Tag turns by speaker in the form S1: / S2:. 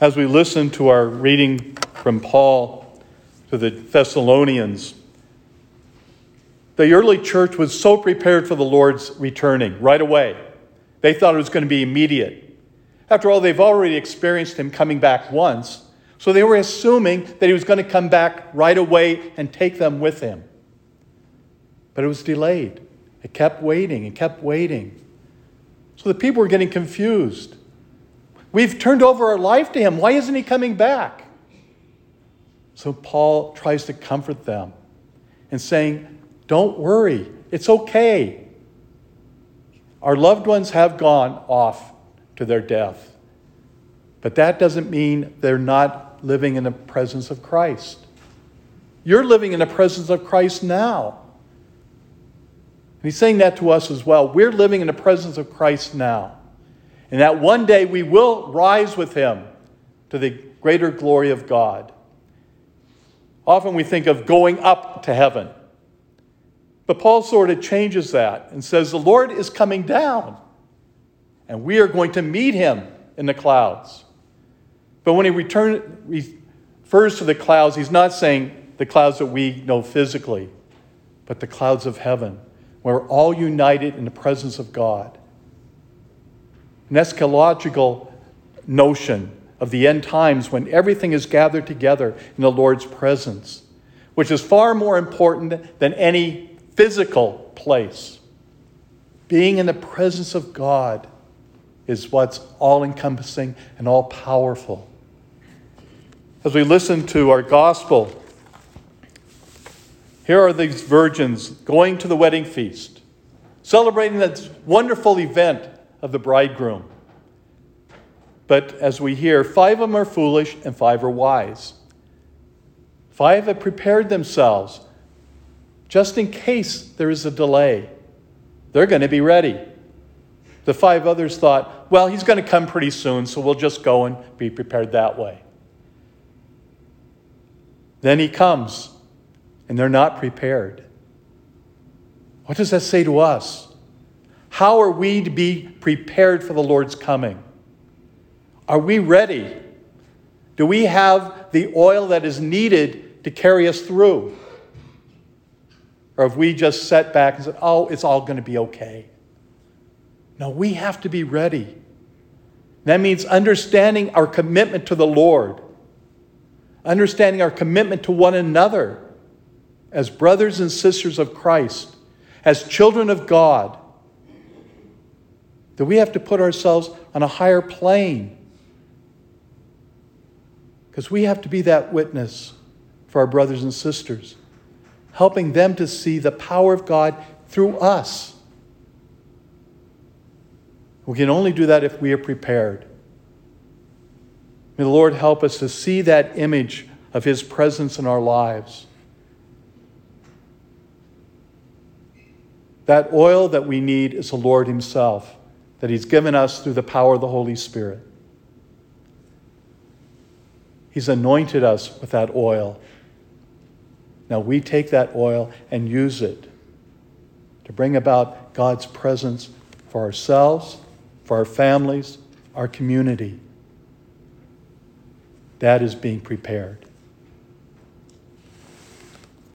S1: As we listen to our reading from Paul to the Thessalonians, the early church was so prepared for the Lord's returning right away. They thought it was going to be immediate. After all, they've already experienced him coming back once, so they were assuming that he was going to come back right away and take them with him. But it was delayed. It kept waiting and kept waiting. So the people were getting confused. We've turned over our life to him. Why isn't he coming back? So Paul tries to comfort them and saying, Don't worry, it's okay. Our loved ones have gone off to their death. But that doesn't mean they're not living in the presence of Christ. You're living in the presence of Christ now. And he's saying that to us as well. We're living in the presence of Christ now. And that one day we will rise with him to the greater glory of God. Often we think of going up to heaven. But Paul sort of changes that and says the Lord is coming down, and we are going to meet him in the clouds. But when he return, refers to the clouds, he's not saying the clouds that we know physically, but the clouds of heaven where we're all united in the presence of God. An eschatological notion of the end times when everything is gathered together in the Lord's presence, which is far more important than any physical place. Being in the presence of God is what's all encompassing and all powerful. As we listen to our gospel, here are these virgins going to the wedding feast, celebrating this wonderful event of the bridegroom. But as we hear, five of them are foolish and five are wise. Five have prepared themselves just in case there is a delay. They're going to be ready. The five others thought, well, he's going to come pretty soon, so we'll just go and be prepared that way. Then he comes and they're not prepared. What does that say to us? How are we to be prepared for the Lord's coming? Are we ready? Do we have the oil that is needed to carry us through? Or have we just sat back and said, oh, it's all going to be okay? No, we have to be ready. That means understanding our commitment to the Lord, understanding our commitment to one another as brothers and sisters of Christ, as children of God, that we have to put ourselves on a higher plane. Because we have to be that witness for our brothers and sisters, helping them to see the power of God through us. We can only do that if we are prepared. May the Lord help us to see that image of His presence in our lives. That oil that we need is the Lord Himself, that He's given us through the power of the Holy Spirit. He's anointed us with that oil. Now we take that oil and use it to bring about God's presence for ourselves, for our families, our community. That is being prepared.